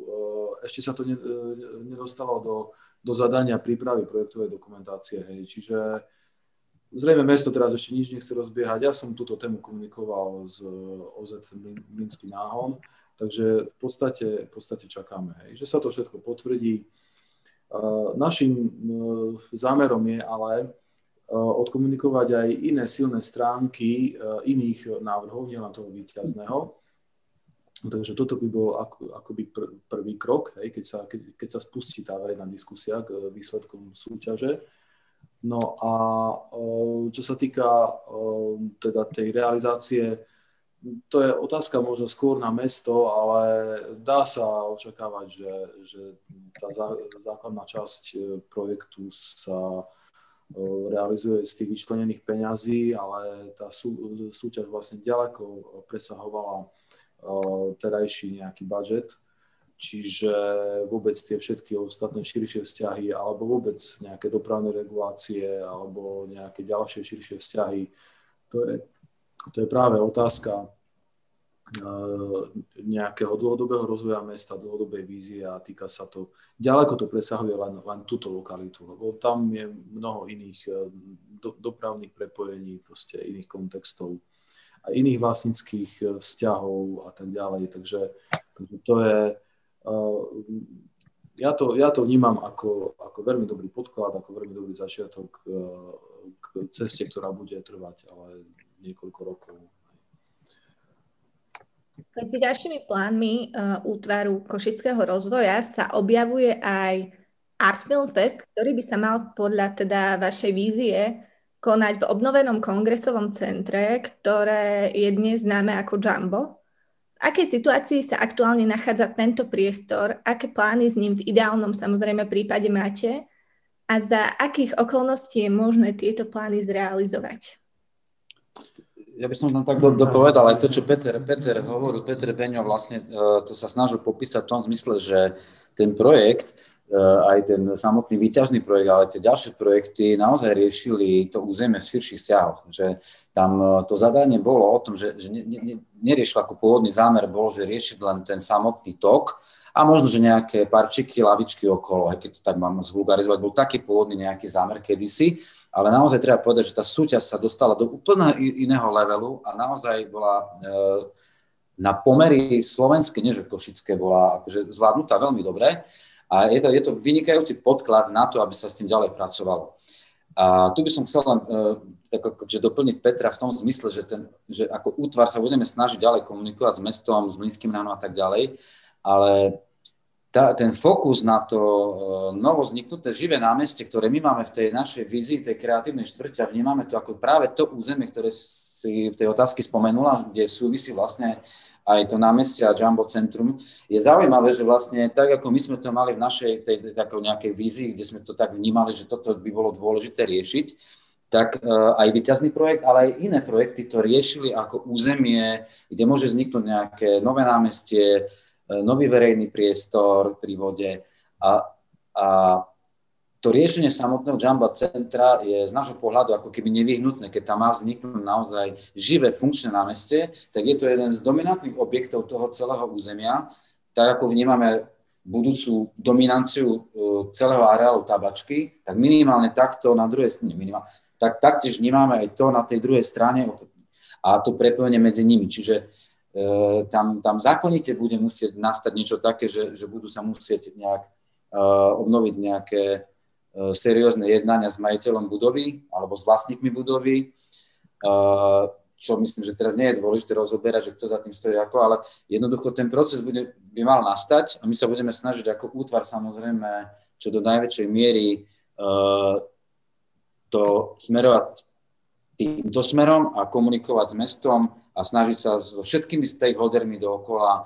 uh, ešte sa to ne, nedostalo do, do zadania prípravy projektovej dokumentácie. Hej. Čiže zrejme mesto teraz ešte nič nechce rozbiehať. Ja som túto tému komunikoval s OZ Minský náhon, takže v podstate, v podstate čakáme, hej. že sa to všetko potvrdí. Uh, našim zámerom je ale odkomunikovať aj iné silné stránky eh, iných návrhov, nielen toho výťazného. Takže toto by bol ako, akoby pr- prvý krok, hej, keď, sa, keď, keď sa spustí tá verejná diskusia k eh, výsledkom súťaže. No a čo sa týka teda tej realizácie, to je otázka možno skôr na mesto, ale dá sa očakávať, že, že tá základná časť projektu sa realizuje z tých vyčlenených peňazí, ale tá sú, súťaž vlastne ďaleko presahovala terajší nejaký budget, čiže vôbec tie všetky ostatné širšie vzťahy alebo vôbec nejaké dopravné regulácie alebo nejaké ďalšie širšie vzťahy, to je, to je práve otázka nejakého dlhodobého rozvoja mesta, dlhodobej vízie a týka sa to, ďaleko to presahuje len, len túto lokalitu, lebo tam je mnoho iných eh, do, dopravných prepojení, proste iných kontextov a iných vlastnických eh, vzťahov a tak ďalej, takže, takže to je, ja to, ja to vnímam ako, ako veľmi dobrý podklad, ako veľmi dobrý začiatok k ceste, ktorá bude trvať ale niekoľko rokov. Medzi ďalšími plánmi uh, útvaru Košického rozvoja sa objavuje aj Art Film Fest, ktorý by sa mal podľa teda vašej vízie konať v obnovenom kongresovom centre, ktoré je dnes známe ako Jumbo. V akej situácii sa aktuálne nachádza tento priestor? Aké plány s ním v ideálnom samozrejme prípade máte? A za akých okolností je možné tieto plány zrealizovať? Ja by som tam tak do, dopovedal aj to, čo Peter, Peter hovoril, Peter Beňo vlastne uh, to sa snažil popísať v tom zmysle, že ten projekt, uh, aj ten samotný výťažný projekt, ale tie ďalšie projekty naozaj riešili to územie v širších vzťahoch, že tam uh, to zadanie bolo o tom, že, že ne, ne, neriešil ako pôvodný zámer bol, že riešiť len ten samotný tok, a možno, že nejaké parčiky, lavičky okolo, aj keď to tak mám zvulgarizovať, bol taký pôvodný nejaký zámer kedysi, ale naozaj treba povedať, že tá súťaž sa dostala do úplne iného levelu a naozaj bola e, na pomery slovenské, nie že košické, bola akože zvládnutá veľmi dobre a je to, je to vynikajúci podklad na to, aby sa s tým ďalej pracovalo. A tu by som chcel len tak že doplniť Petra v tom zmysle, že, ten, že ako útvar sa budeme snažiť ďalej komunikovať s mestom, s Mlinským ránom a tak ďalej, ale tá, ten fokus na to uh, novo vzniknuté živé námestie, ktoré my máme v tej našej vízii, tej kreatívnej štvrti a vnímame to ako práve to územie, ktoré si v tej otázke spomenula, kde súvisí vlastne aj to námestie a Jumbo Centrum. Je zaujímavé, že vlastne tak, ako my sme to mali v našej tej, tej, nejakej vízii, kde sme to tak vnímali, že toto by bolo dôležité riešiť, tak uh, aj vyťazný projekt, ale aj iné projekty to riešili ako územie, kde môže vzniknúť nejaké nové námestie, nový verejný priestor pri vode a, a to riešenie samotného Jamba centra je z nášho pohľadu ako keby nevyhnutné. Keď tam má vzniknúť naozaj živé funkčné námestie, tak je to jeden z dominantných objektov toho celého územia, tak ako vnímame budúcu dominanciu e, celého areálu tabačky, tak minimálne takto na druhej strane, tak taktiež vnímame aj to na tej druhej strane a to prepojenie medzi nimi. Čiže E, tam, tam zákonite bude musieť nastať niečo také, že, že budú sa musieť nejak uh, obnoviť nejaké uh, seriózne jednania s majiteľom budovy alebo s vlastníkmi budovy, čo myslím, že teraz nie je dôležité rozoberať, že kto za tým stojí ako, ale jednoducho ten proces bude, by mal nastať a my sa budeme snažiť ako útvar samozrejme, čo do najväčšej miery to smerovať týmto smerom a komunikovať s mestom, a snažiť sa so všetkými stakeholdermi dookola e,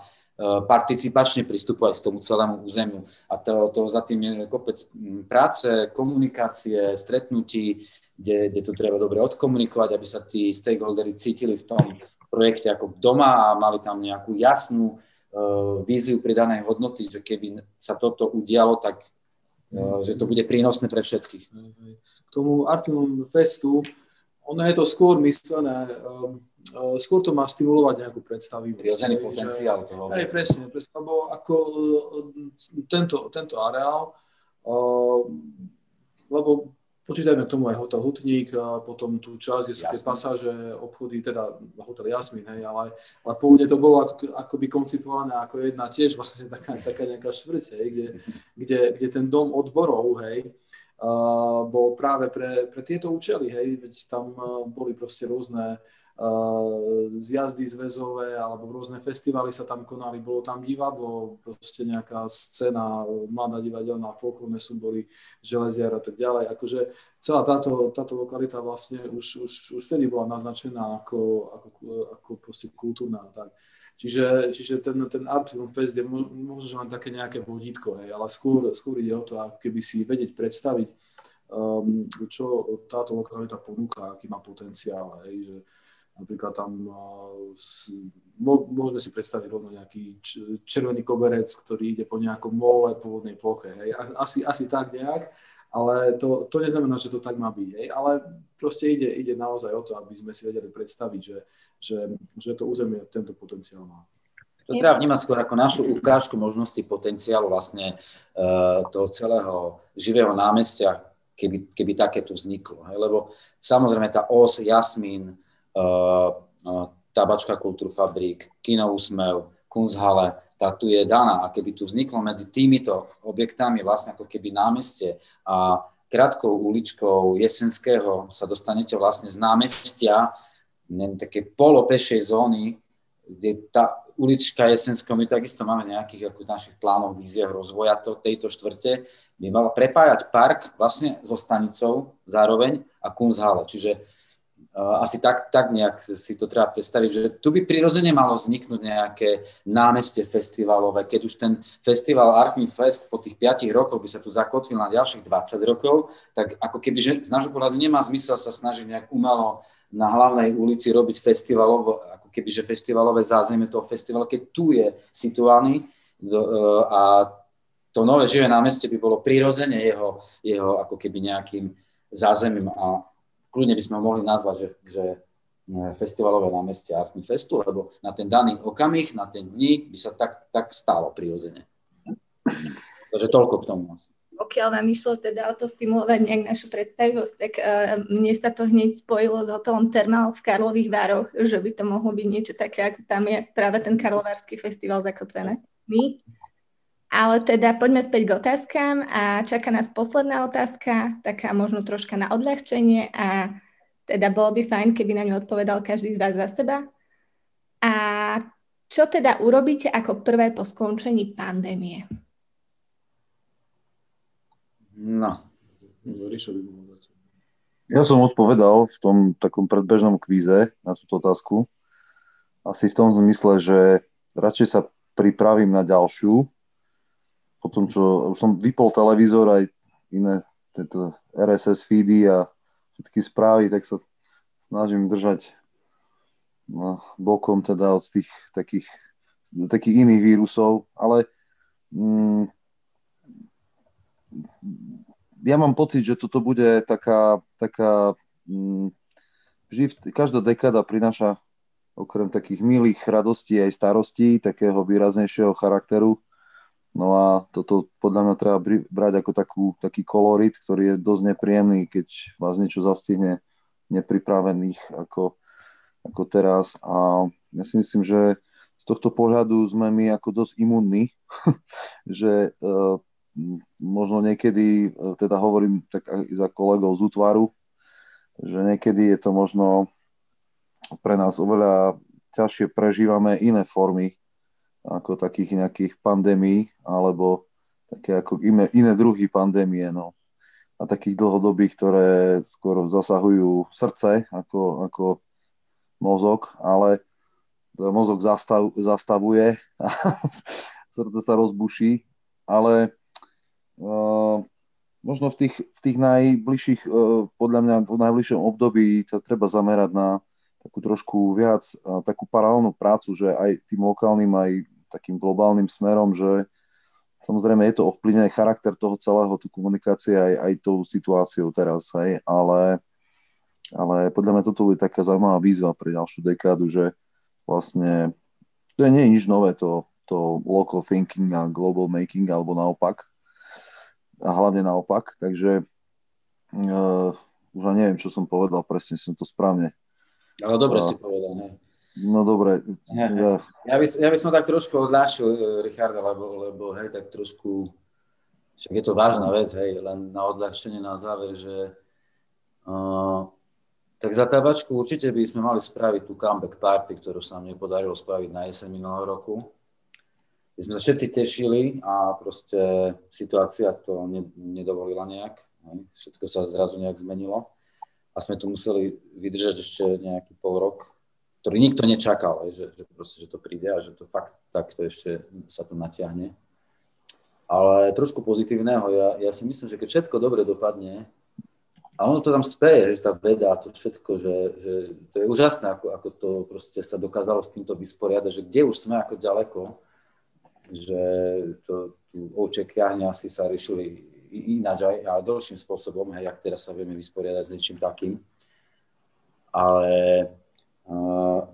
participačne pristupovať k tomu celému územiu. A to, to za tým je kopec práce, komunikácie, stretnutí, kde, kde to treba dobre odkomunikovať, aby sa tí stakeholdery cítili v tom projekte ako doma a mali tam nejakú jasnú uh, víziu pridanej hodnoty, že keby sa toto udialo, tak uh, že to bude prínosné pre všetkých. K tomu Artimum Festu, ono je to skôr myslené um, skôr to má stimulovať nejakú predstavivosť. Prirodzený potenciál toho. Hej, presne, presne, lebo ako eh, tento, tento areál, uh, lebo počítajme k tomu aj hotel Hutník, a potom tú časť, kde sú tie pasáže, obchody, teda hotel Jasmin, hej, ale, ale pôvodne to bolo ako, akoby koncipované ako jedna tiež vlastne taká, taká nejaká štvrť, hej, kde, kde, kde ten dom odborov, hej, uh, bol práve pre, pre tieto účely, hej, veď tam uh, boli proste rôzne zjazdy zväzové alebo rôzne festivaly sa tam konali, bolo tam divadlo, proste nejaká scéna, mladá divadelná, folklórne súbory, železiar a tak ďalej. Akože celá táto, táto lokalita vlastne už, už, už vtedy bola naznačená ako, ako, ako proste kultúrna. Tak. Čiže, čiže ten, ten Art Film Fest je možno, že len také nejaké vodítko, hej, ale skôr, skôr ide o to, keby si vedieť predstaviť, um, čo táto lokalita ponúka, aký má potenciál, hej, že, Napríklad tam môžeme si predstaviť rovno nejaký červený koberec, ktorý ide po nejakom mole po vodnej ploche. Hej. Asi, asi tak nejak, ale to, to neznamená, že to tak má byť. Hej. Ale proste ide, ide naozaj o to, aby sme si vedeli predstaviť, že, že, že to územie tento potenciál má. To treba vnímať skôr ako našu ukážku možnosti potenciálu vlastne uh, toho celého živého námestia, keby, keby takéto vzniklo. Hej? Lebo samozrejme tá os, jasmín, Eh, eh, tabačka Kultúrfabrik, Kino Úsmev, Kunzhale, tá tu je daná. A keby tu vzniklo medzi týmito objektami vlastne ako keby námestie a krátkou uličkou Jesenského sa dostanete vlastne z námestia neviem, také polopešej zóny, kde tá ulička Jesenského, my takisto máme nejakých ako našich plánov, víziach rozvoja to, tejto štvrte, by mala prepájať park vlastne so stanicou zároveň a Kunzhale. Čiže asi tak, tak nejak si to treba predstaviť, že tu by prirodzene malo vzniknúť nejaké námestie festivalové, keď už ten festival Archmi Fest po tých 5 rokoch by sa tu zakotvil na ďalších 20 rokov, tak ako keby, že z nášho pohľadu nemá zmysel sa snažiť nejak umelo na hlavnej ulici robiť festivalové, ako keby, že festivalové zázemie toho festivalu, keď tu je situálny e, a to nové živé námestie by bolo prirodzene jeho, jeho ako keby nejakým zázemím a kľudne by sme ho mohli nazvať, že, že e, festivalové námestie Artmi Festu, lebo na ten daný okamih, na ten dni by sa tak, tak stálo prirodzene. Takže toľko k tomu asi. Pokiaľ vám išlo teda o to stimulovať nejak našu predstavivosť, tak uh, mne sa to hneď spojilo s hotelom Termal v Karlových Vároch, že by to mohlo byť niečo také, ako tam je práve ten Karlovársky festival zakotvené. My? Ale teda poďme späť k otázkam a čaká nás posledná otázka, taká možno troška na odľahčenie a teda bolo by fajn, keby na ňu odpovedal každý z vás za seba. A čo teda urobíte ako prvé po skončení pandémie? No. Ja som odpovedal v tom takom predbežnom kvíze na túto otázku. Asi v tom zmysle, že radšej sa pripravím na ďalšiu, po tom, čo už som vypol televízor aj iné tieto RSS feedy a všetky správy, tak sa snažím držať no, bokom teda od tých takých, takých iných vírusov, ale mm, ja mám pocit, že toto bude taká, taká mm, vždy, každá dekáda prináša okrem takých milých radostí aj starostí, takého výraznejšieho charakteru, No a toto podľa mňa treba brať ako takú, taký kolorit, ktorý je dosť nepríjemný, keď vás niečo zastihne nepripravených ako, ako teraz. A ja si myslím, že z tohto pohľadu sme my ako dosť imunní, že uh, možno niekedy, uh, teda hovorím tak aj za kolegov z útvaru, že niekedy je to možno pre nás oveľa ťažšie prežívame iné formy ako takých nejakých pandémií alebo také ako iné, iné druhy pandémie, no. A takých dlhodobých, ktoré skôr zasahujú srdce ako, ako mozog, ale mozog zastav, zastavuje a srdce sa rozbuší, ale uh, možno v tých, v tých najbližších, uh, podľa mňa v najbližšom období sa treba zamerať na takú trošku viac takú paralelnú prácu, že aj tým lokálnym, aj takým globálnym smerom, že samozrejme je to ovplyvnené charakter toho celého, tú komunikácie aj, aj tou situáciou teraz, hej, ale, ale podľa mňa toto bude taká zaujímavá výzva pre ďalšiu dekádu, že vlastne to nie je nič nové, to, to local thinking a global making, alebo naopak. A hlavne naopak, takže uh, už neviem, čo som povedal, presne som to správne ale dobre uh, si povedal, ne? No dobre. Ja, ja, by, ja by som tak trošku odľahčil, e, Richarda, lebo, lebo hej, tak trošku, však je to vážna vec, hej, len na odľahčenie na záver, že uh, tak za tabačku určite by sme mali spraviť tú comeback party, ktorú sa nám nepodarilo spraviť na jeseň minulého roku. My sme sa všetci tešili a proste situácia to ne, nedovolila nejak. Hej. Všetko sa zrazu nejak zmenilo a sme tu museli vydržať ešte nejaký pol rok, ktorý nikto nečakal, že, že, proste, že to príde a že to fakt takto ešte sa to natiahne. Ale trošku pozitívneho, ja, ja si myslím, že keď všetko dobre dopadne, a ono to tam speje, že tá veda a to všetko, že, že to je úžasné, ako, ako to proste sa dokázalo s týmto vysporiadať, že kde už sme ako ďaleko, že to, tu ovček asi sa riešili ináč aj, aj dlhším spôsobom, hej, ak teraz sa vieme vysporiadať s niečím takým. Ale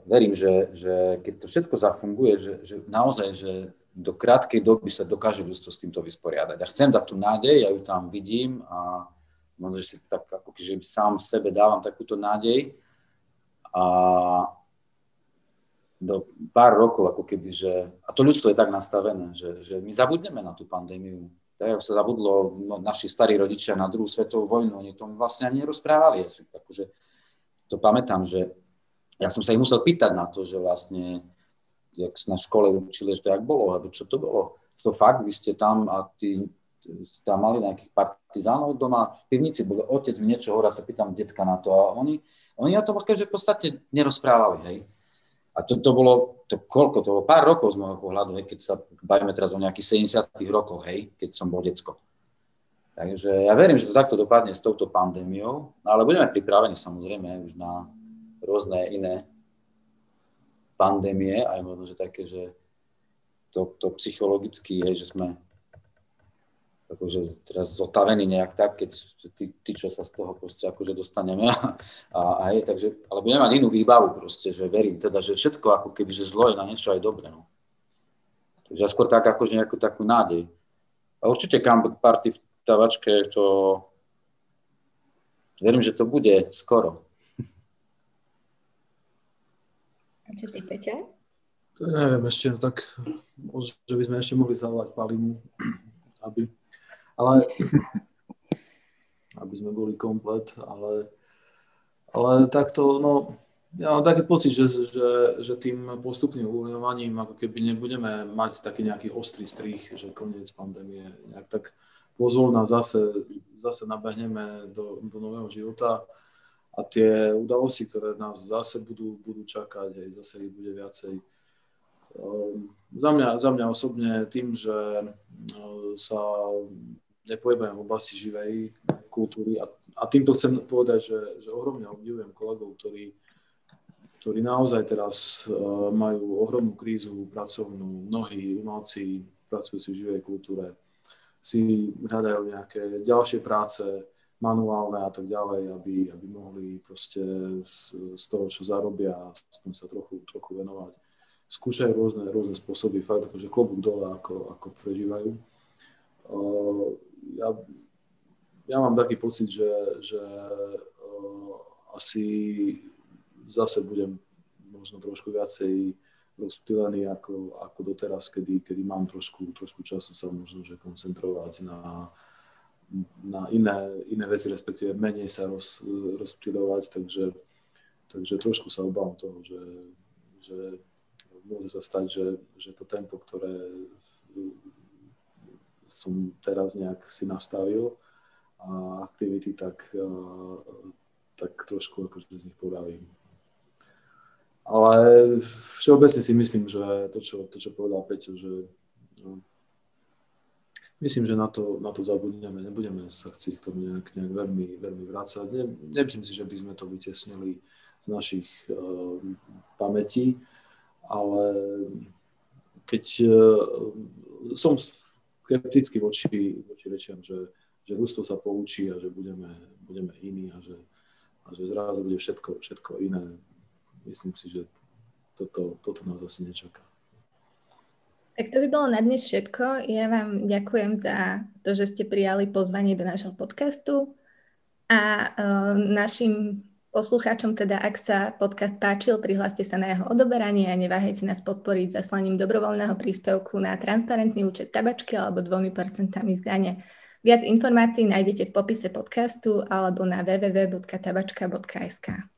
verím, že, že keď to všetko zafunguje, že, že naozaj, že do krátkej doby sa dokáže ľudstvo s týmto vysporiadať. A chcem dať tú nádej, ja ju tam vidím a možno, že si tak ako že sám sebe dávam takúto nádej a do pár rokov, ako keby, že, a to ľudstvo je tak nastavené, že, že my zabudneme na tú pandémiu, tak ako sa zabudlo, no, naši starí rodičia na druhú svetovú vojnu, oni tomu vlastne ani nerozprávali. Ja si akože to pamätám, že ja som sa ich musel pýtať na to, že vlastne, jak na škole učili, že to jak bolo, alebo čo to bolo. To fakt, vy ste tam a ty tam mali nejakých partizánov doma, v pivnici bol otec mi niečo hovorí, sa pýtam detka na to a oni, oni o tom že v podstate nerozprávali, hej. A to, to bolo, to koľko, to bolo pár rokov z môjho pohľadu, hej, keď sa bavíme teraz o nejakých 70 rokoch, hej, keď som bol decko. Takže ja verím, že to takto dopadne s touto pandémiou, ale budeme pripravení samozrejme už na rôzne iné pandémie, aj možno, že také, že to, to psychologicky je, že sme akože teraz zotavený nejak tak, keď tí, tí, čo sa z toho proste akože dostaneme. A, a, a je, takže, ale budeme mať inú výbavu proste, že verím teda, že všetko ako keby, že zlo je na niečo aj dobre. No. Takže ja skôr tak akože nejakú takú nádej. A určite comeback party v tavačke, to verím, že to bude skoro. A čo ty, Peťa? To neviem ešte, no tak že by sme ešte mohli zavolať Palimu, aby, ale aby sme boli komplet, ale, ale takto, no, ja mám taký pocit, že, že, že tým postupným uvoľňovaním ako keby nebudeme mať taký nejaký ostrý strých, že koniec pandémie, nejak tak pozvolná zase, zase nabehneme do, do nového života a tie udalosti, ktoré nás zase budú, budú čakať, aj zase ich bude viacej. Um, za, mňa, za mňa osobne tým, že uh, sa nepojebujem v oblasti živej kultúry a, a týmto chcem povedať, že, že ohromne obdivujem kolegov, ktorí, ktorí naozaj teraz uh, majú ohromnú krízu pracovnú, mnohí umelci pracujúci v živej kultúre si hľadajú nejaké ďalšie práce, manuálne a tak ďalej, aby, aby mohli proste z toho, čo zarobia, aspoň sa trochu, trochu venovať. Skúšajú rôzne, rôzne spôsoby, fakt akože klobúk dole, ako, ako prežívajú. Ja, ja mám taký pocit, že, že asi zase budem možno trošku viacej rozptýlený ako, ako doteraz, kedy, kedy mám trošku, trošku času sa možno že koncentrovať na, na iné, iné veci, respektíve menej sa roz, rozptýlovať, takže, takže trošku sa obávam toho, že, že môže sa stať, že, že to tempo, ktoré som teraz nejak si nastavil a aktivity, tak, tak trošku akože z nich podávim. Ale všeobecne si myslím, že to, čo, to, čo povedal Peťo, že myslím, že na to, na to zabudneme, nebudeme sa chcieť k tomu nejak, nejak veľmi, veľmi vrácať. Ne, nemyslím si, že by sme to vytesnili z našich uh, pamätí, ale keď uh, som skeptický voči, voči rečiam, že, že ľudstvo sa poučí a že budeme, budeme iní a že, a že zrazu bude všetko, všetko iné myslím si, že toto, toto nás asi nečaká. Tak to by bolo na dnes všetko. Ja vám ďakujem za to, že ste prijali pozvanie do nášho podcastu a uh, našim poslucháčom teda, ak sa podcast páčil, prihláste sa na jeho odoberanie a neváhajte nás podporiť zaslaním dobrovoľného príspevku na transparentný účet tabačky alebo dvomi percentami z dane. Viac informácií nájdete v popise podcastu alebo na www.tabačka.sk.